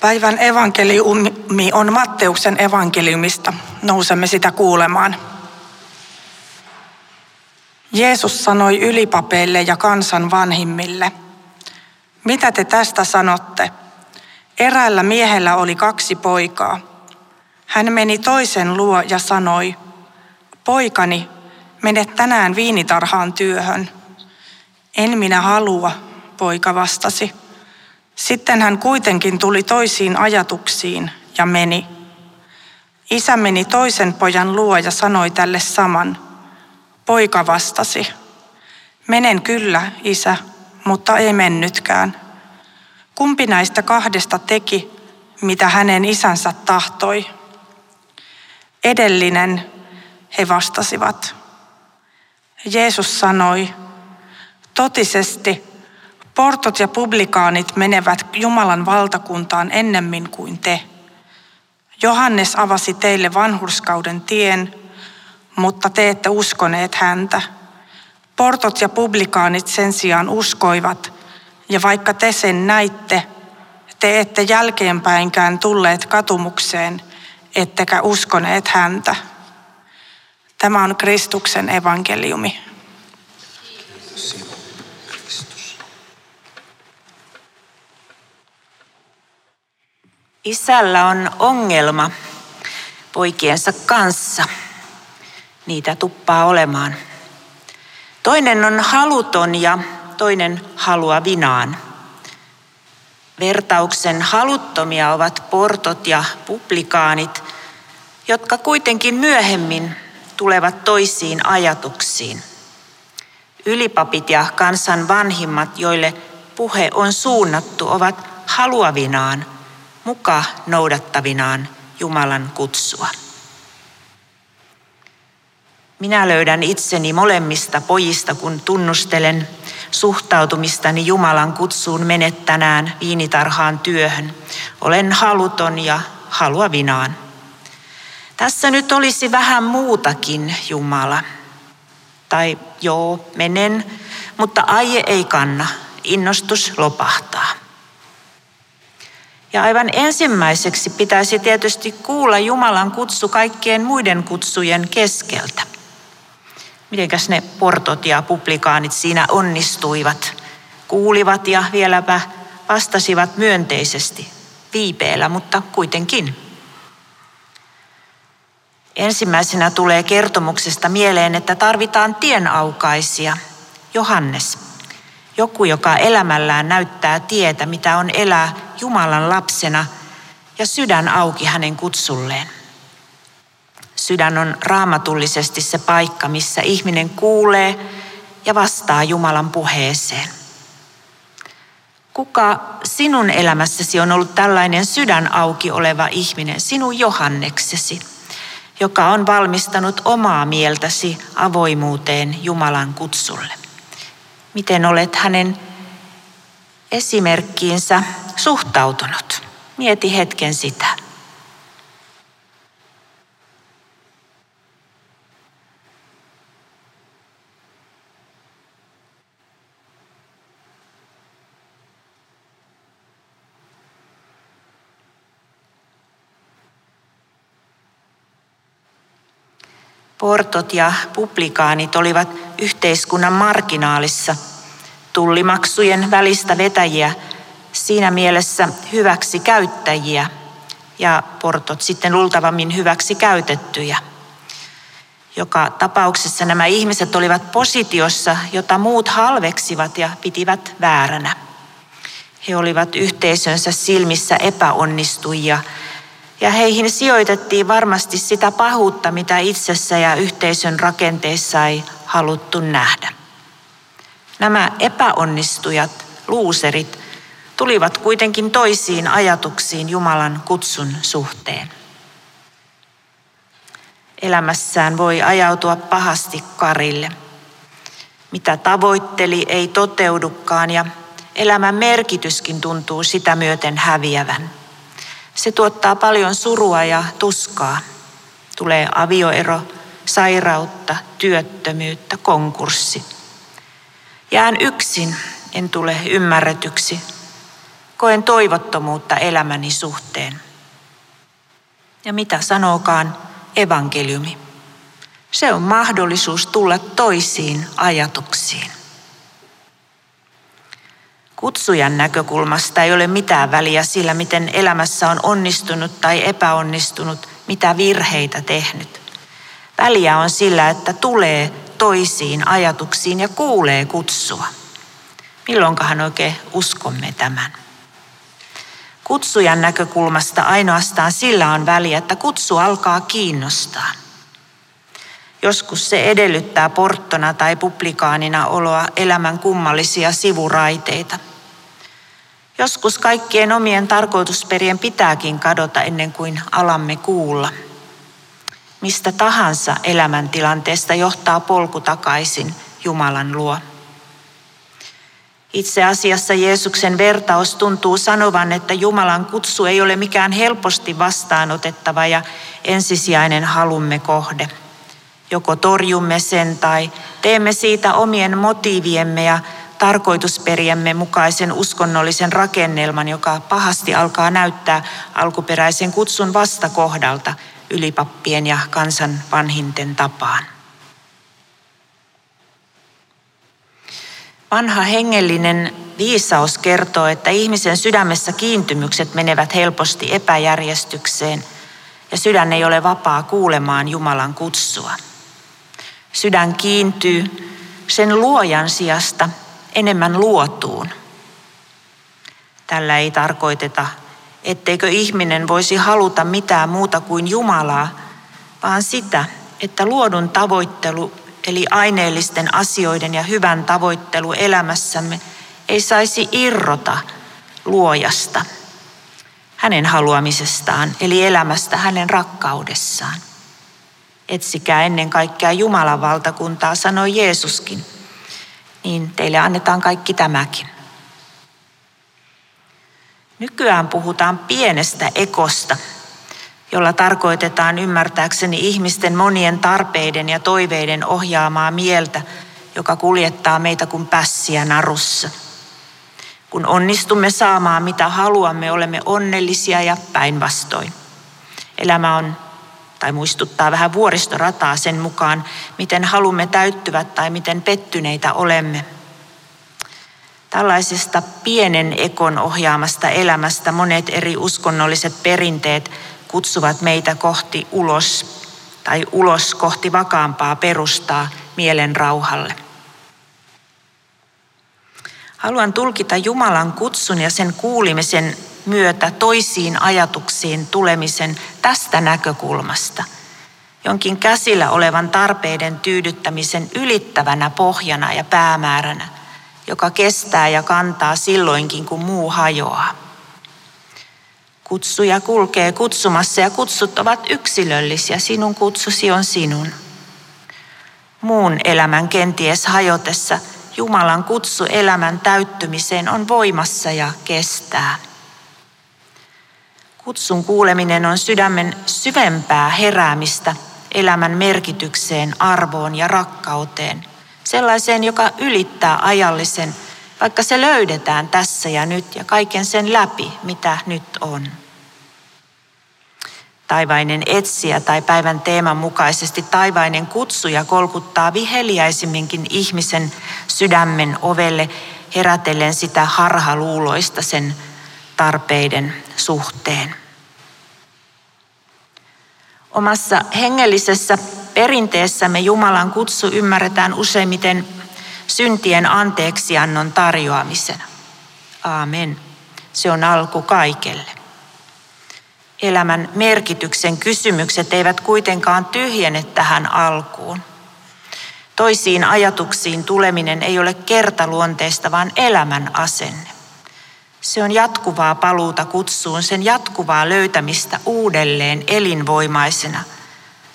Päivän evankeliumi on Matteuksen evankeliumista. Nousemme sitä kuulemaan. Jeesus sanoi ylipapeille ja kansan vanhimmille, mitä te tästä sanotte? Eräällä miehellä oli kaksi poikaa. Hän meni toisen luo ja sanoi, poikani, mene tänään viinitarhaan työhön. En minä halua, poika vastasi. Sitten hän kuitenkin tuli toisiin ajatuksiin ja meni. Isä meni toisen pojan luo ja sanoi tälle saman. Poika vastasi, menen kyllä, isä, mutta ei mennytkään. Kumpi näistä kahdesta teki, mitä hänen isänsä tahtoi? Edellinen, he vastasivat. Jeesus sanoi, totisesti portot ja publikaanit menevät Jumalan valtakuntaan ennemmin kuin te. Johannes avasi teille vanhurskauden tien, mutta te ette uskoneet häntä. Portot ja publikaanit sen sijaan uskoivat, ja vaikka te sen näitte, te ette jälkeenpäinkään tulleet katumukseen, ettekä uskoneet häntä. Tämä on Kristuksen evankeliumi. Isällä on ongelma poikiensa kanssa. Niitä tuppaa olemaan. Toinen on haluton ja toinen haluavinaan. Vertauksen haluttomia ovat portot ja publikaanit, jotka kuitenkin myöhemmin tulevat toisiin ajatuksiin. Ylipapit ja kansan vanhimmat, joille puhe on suunnattu, ovat haluavinaan, muka noudattavinaan Jumalan kutsua. Minä löydän itseni molemmista pojista, kun tunnustelen suhtautumistani Jumalan kutsuun menettänään viinitarhaan työhön. Olen haluton ja haluavinaan. Tässä nyt olisi vähän muutakin, Jumala. Tai joo, menen, mutta aie ei kanna, innostus lopahtaa. Ja aivan ensimmäiseksi pitäisi tietysti kuulla Jumalan kutsu kaikkien muiden kutsujen keskeltä. Mitenkäs ne portot ja publikaanit siinä onnistuivat? Kuulivat ja vieläpä vastasivat myönteisesti, viipeellä, mutta kuitenkin. Ensimmäisenä tulee kertomuksesta mieleen, että tarvitaan tienaukaisia. Johannes, joku, joka elämällään näyttää tietä, mitä on elää Jumalan lapsena ja sydän auki hänen kutsulleen. Sydän on raamatullisesti se paikka, missä ihminen kuulee ja vastaa Jumalan puheeseen. Kuka sinun elämässäsi on ollut tällainen sydän auki oleva ihminen, sinun Johanneksesi, joka on valmistanut omaa mieltäsi avoimuuteen Jumalan kutsulle? Miten olet hänen esimerkkiinsä suhtautunut? Mieti hetken sitä. Portot ja publikaanit olivat yhteiskunnan marginaalissa, tullimaksujen välistä vetäjiä, siinä mielessä hyväksi käyttäjiä ja portot sitten luultavammin hyväksi käytettyjä. Joka tapauksessa nämä ihmiset olivat positiossa, jota muut halveksivat ja pitivät vääränä. He olivat yhteisönsä silmissä epäonnistujia ja heihin sijoitettiin varmasti sitä pahuutta, mitä itsessä ja yhteisön rakenteissa ei haluttu nähdä. Nämä epäonnistujat, luuserit, tulivat kuitenkin toisiin ajatuksiin Jumalan kutsun suhteen. Elämässään voi ajautua pahasti karille. Mitä tavoitteli, ei toteudukaan ja elämän merkityskin tuntuu sitä myöten häviävän. Se tuottaa paljon surua ja tuskaa. Tulee avioero, sairautta, työttömyyttä, konkurssi. Jään yksin, en tule ymmärretyksi. Koen toivottomuutta elämäni suhteen. Ja mitä sanookaan evankeliumi? Se on mahdollisuus tulla toisiin ajatuksiin. Kutsujan näkökulmasta ei ole mitään väliä sillä, miten elämässä on onnistunut tai epäonnistunut, mitä virheitä tehnyt. Väliä on sillä, että tulee toisiin ajatuksiin ja kuulee kutsua. Milloinkahan oikein uskomme tämän? Kutsujan näkökulmasta ainoastaan sillä on väliä, että kutsu alkaa kiinnostaa. Joskus se edellyttää porttona tai publikaanina oloa elämän kummallisia sivuraiteita. Joskus kaikkien omien tarkoitusperien pitääkin kadota ennen kuin alamme kuulla. Mistä tahansa elämäntilanteesta johtaa polku takaisin Jumalan luo. Itse asiassa Jeesuksen vertaus tuntuu sanovan, että Jumalan kutsu ei ole mikään helposti vastaanotettava ja ensisijainen halumme kohde. Joko torjumme sen tai teemme siitä omien motiiviemme ja tarkoitusperiemme mukaisen uskonnollisen rakennelman, joka pahasti alkaa näyttää alkuperäisen kutsun vastakohdalta ylipappien ja kansan vanhinten tapaan. Vanha hengellinen viisaus kertoo, että ihmisen sydämessä kiintymykset menevät helposti epäjärjestykseen ja sydän ei ole vapaa kuulemaan Jumalan kutsua. Sydän kiintyy sen luojan sijasta enemmän luotuun. Tällä ei tarkoiteta, etteikö ihminen voisi haluta mitään muuta kuin Jumalaa, vaan sitä, että luodun tavoittelu eli aineellisten asioiden ja hyvän tavoittelu elämässämme ei saisi irrota luojasta, hänen haluamisestaan, eli elämästä hänen rakkaudessaan. Etsikää ennen kaikkea Jumalan valtakuntaa, sanoi Jeesuskin. Niin teille annetaan kaikki tämäkin. Nykyään puhutaan pienestä ekosta, jolla tarkoitetaan ymmärtääkseni ihmisten monien tarpeiden ja toiveiden ohjaamaa mieltä, joka kuljettaa meitä kuin pässiä narussa. Kun onnistumme saamaan mitä haluamme, olemme onnellisia ja päinvastoin. Elämä on tai muistuttaa vähän vuoristorataa sen mukaan, miten halumme täyttyvät tai miten pettyneitä olemme. Tällaisesta pienen ekon ohjaamasta elämästä monet eri uskonnolliset perinteet kutsuvat meitä kohti ulos tai ulos kohti vakaampaa perustaa mielen rauhalle. Haluan tulkita Jumalan kutsun ja sen kuulimisen myötä toisiin ajatuksiin tulemisen tästä näkökulmasta. Jonkin käsillä olevan tarpeiden tyydyttämisen ylittävänä pohjana ja päämääränä, joka kestää ja kantaa silloinkin, kun muu hajoaa. Kutsuja kulkee kutsumassa ja kutsut ovat yksilöllisiä. Sinun kutsusi on sinun. Muun elämän kenties hajotessa Jumalan kutsu elämän täyttymiseen on voimassa ja kestää. Kutsun kuuleminen on sydämen syvempää heräämistä elämän merkitykseen, arvoon ja rakkauteen. Sellaiseen, joka ylittää ajallisen, vaikka se löydetään tässä ja nyt ja kaiken sen läpi, mitä nyt on. Taivainen etsiä tai päivän teeman mukaisesti taivainen kutsuja kolkuttaa viheliäisimminkin ihmisen sydämen ovelle herätellen sitä harhaluuloista sen tarpeiden suhteen. Omassa hengellisessä perinteessämme Jumalan kutsu ymmärretään useimmiten syntien anteeksiannon tarjoamisena. Aamen. Se on alku kaikelle. Elämän merkityksen kysymykset eivät kuitenkaan tyhjene tähän alkuun. Toisiin ajatuksiin tuleminen ei ole kertaluonteista, vaan elämän asenne. Se on jatkuvaa paluuta kutsuun, sen jatkuvaa löytämistä uudelleen elinvoimaisena.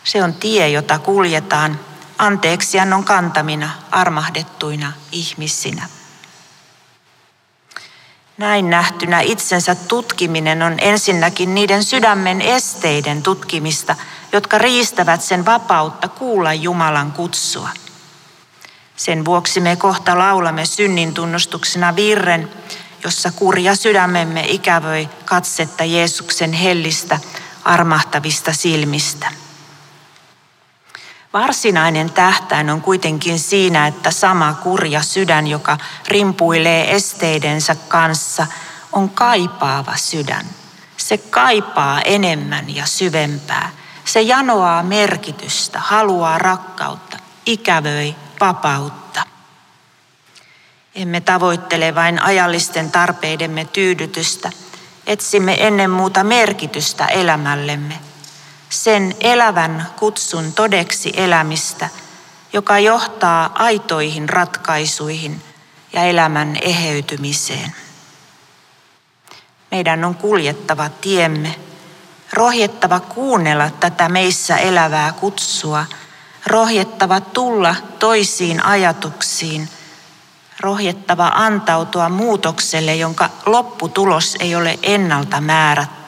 Se on tie, jota kuljetaan anteeksiannon kantamina, armahdettuina ihmisinä. Näin nähtynä itsensä tutkiminen on ensinnäkin niiden sydämen esteiden tutkimista, jotka riistävät sen vapautta kuulla Jumalan kutsua. Sen vuoksi me kohta laulamme synnin tunnustuksena virren, jossa kurja sydämemme ikävöi katsetta Jeesuksen hellistä, armahtavista silmistä. Varsinainen tähtäin on kuitenkin siinä, että sama kurja sydän, joka rimpuilee esteidensä kanssa, on kaipaava sydän. Se kaipaa enemmän ja syvempää. Se janoaa merkitystä, haluaa rakkautta, ikävöi vapautta. Emme tavoittele vain ajallisten tarpeidemme tyydytystä, etsimme ennen muuta merkitystä elämällemme, sen elävän kutsun todeksi elämistä, joka johtaa aitoihin ratkaisuihin ja elämän eheytymiseen. Meidän on kuljettava tiemme, rohjettava kuunnella tätä meissä elävää kutsua, rohjettava tulla toisiin ajatuksiin, rohjettava antautua muutokselle, jonka lopputulos ei ole ennalta määrätty.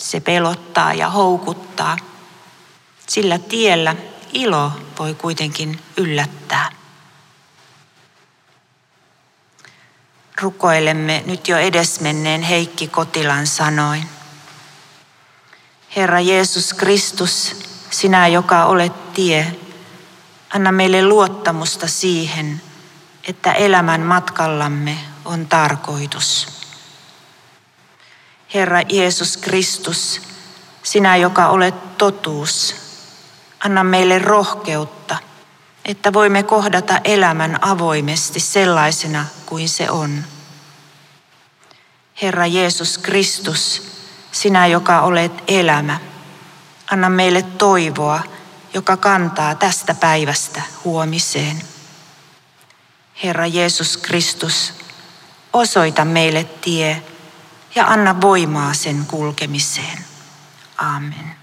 Se pelottaa ja houkuttaa. Sillä tiellä ilo voi kuitenkin yllättää. Rukoilemme nyt jo edesmenneen Heikki Kotilan sanoin. Herra Jeesus Kristus, sinä joka olet tie, anna meille luottamusta siihen, että elämän matkallamme on tarkoitus. Herra Jeesus Kristus, sinä joka olet totuus, anna meille rohkeutta, että voimme kohdata elämän avoimesti sellaisena kuin se on. Herra Jeesus Kristus, sinä joka olet elämä, anna meille toivoa, joka kantaa tästä päivästä huomiseen. Herra Jeesus Kristus, osoita meille tie ja anna voimaa sen kulkemiseen. Amen.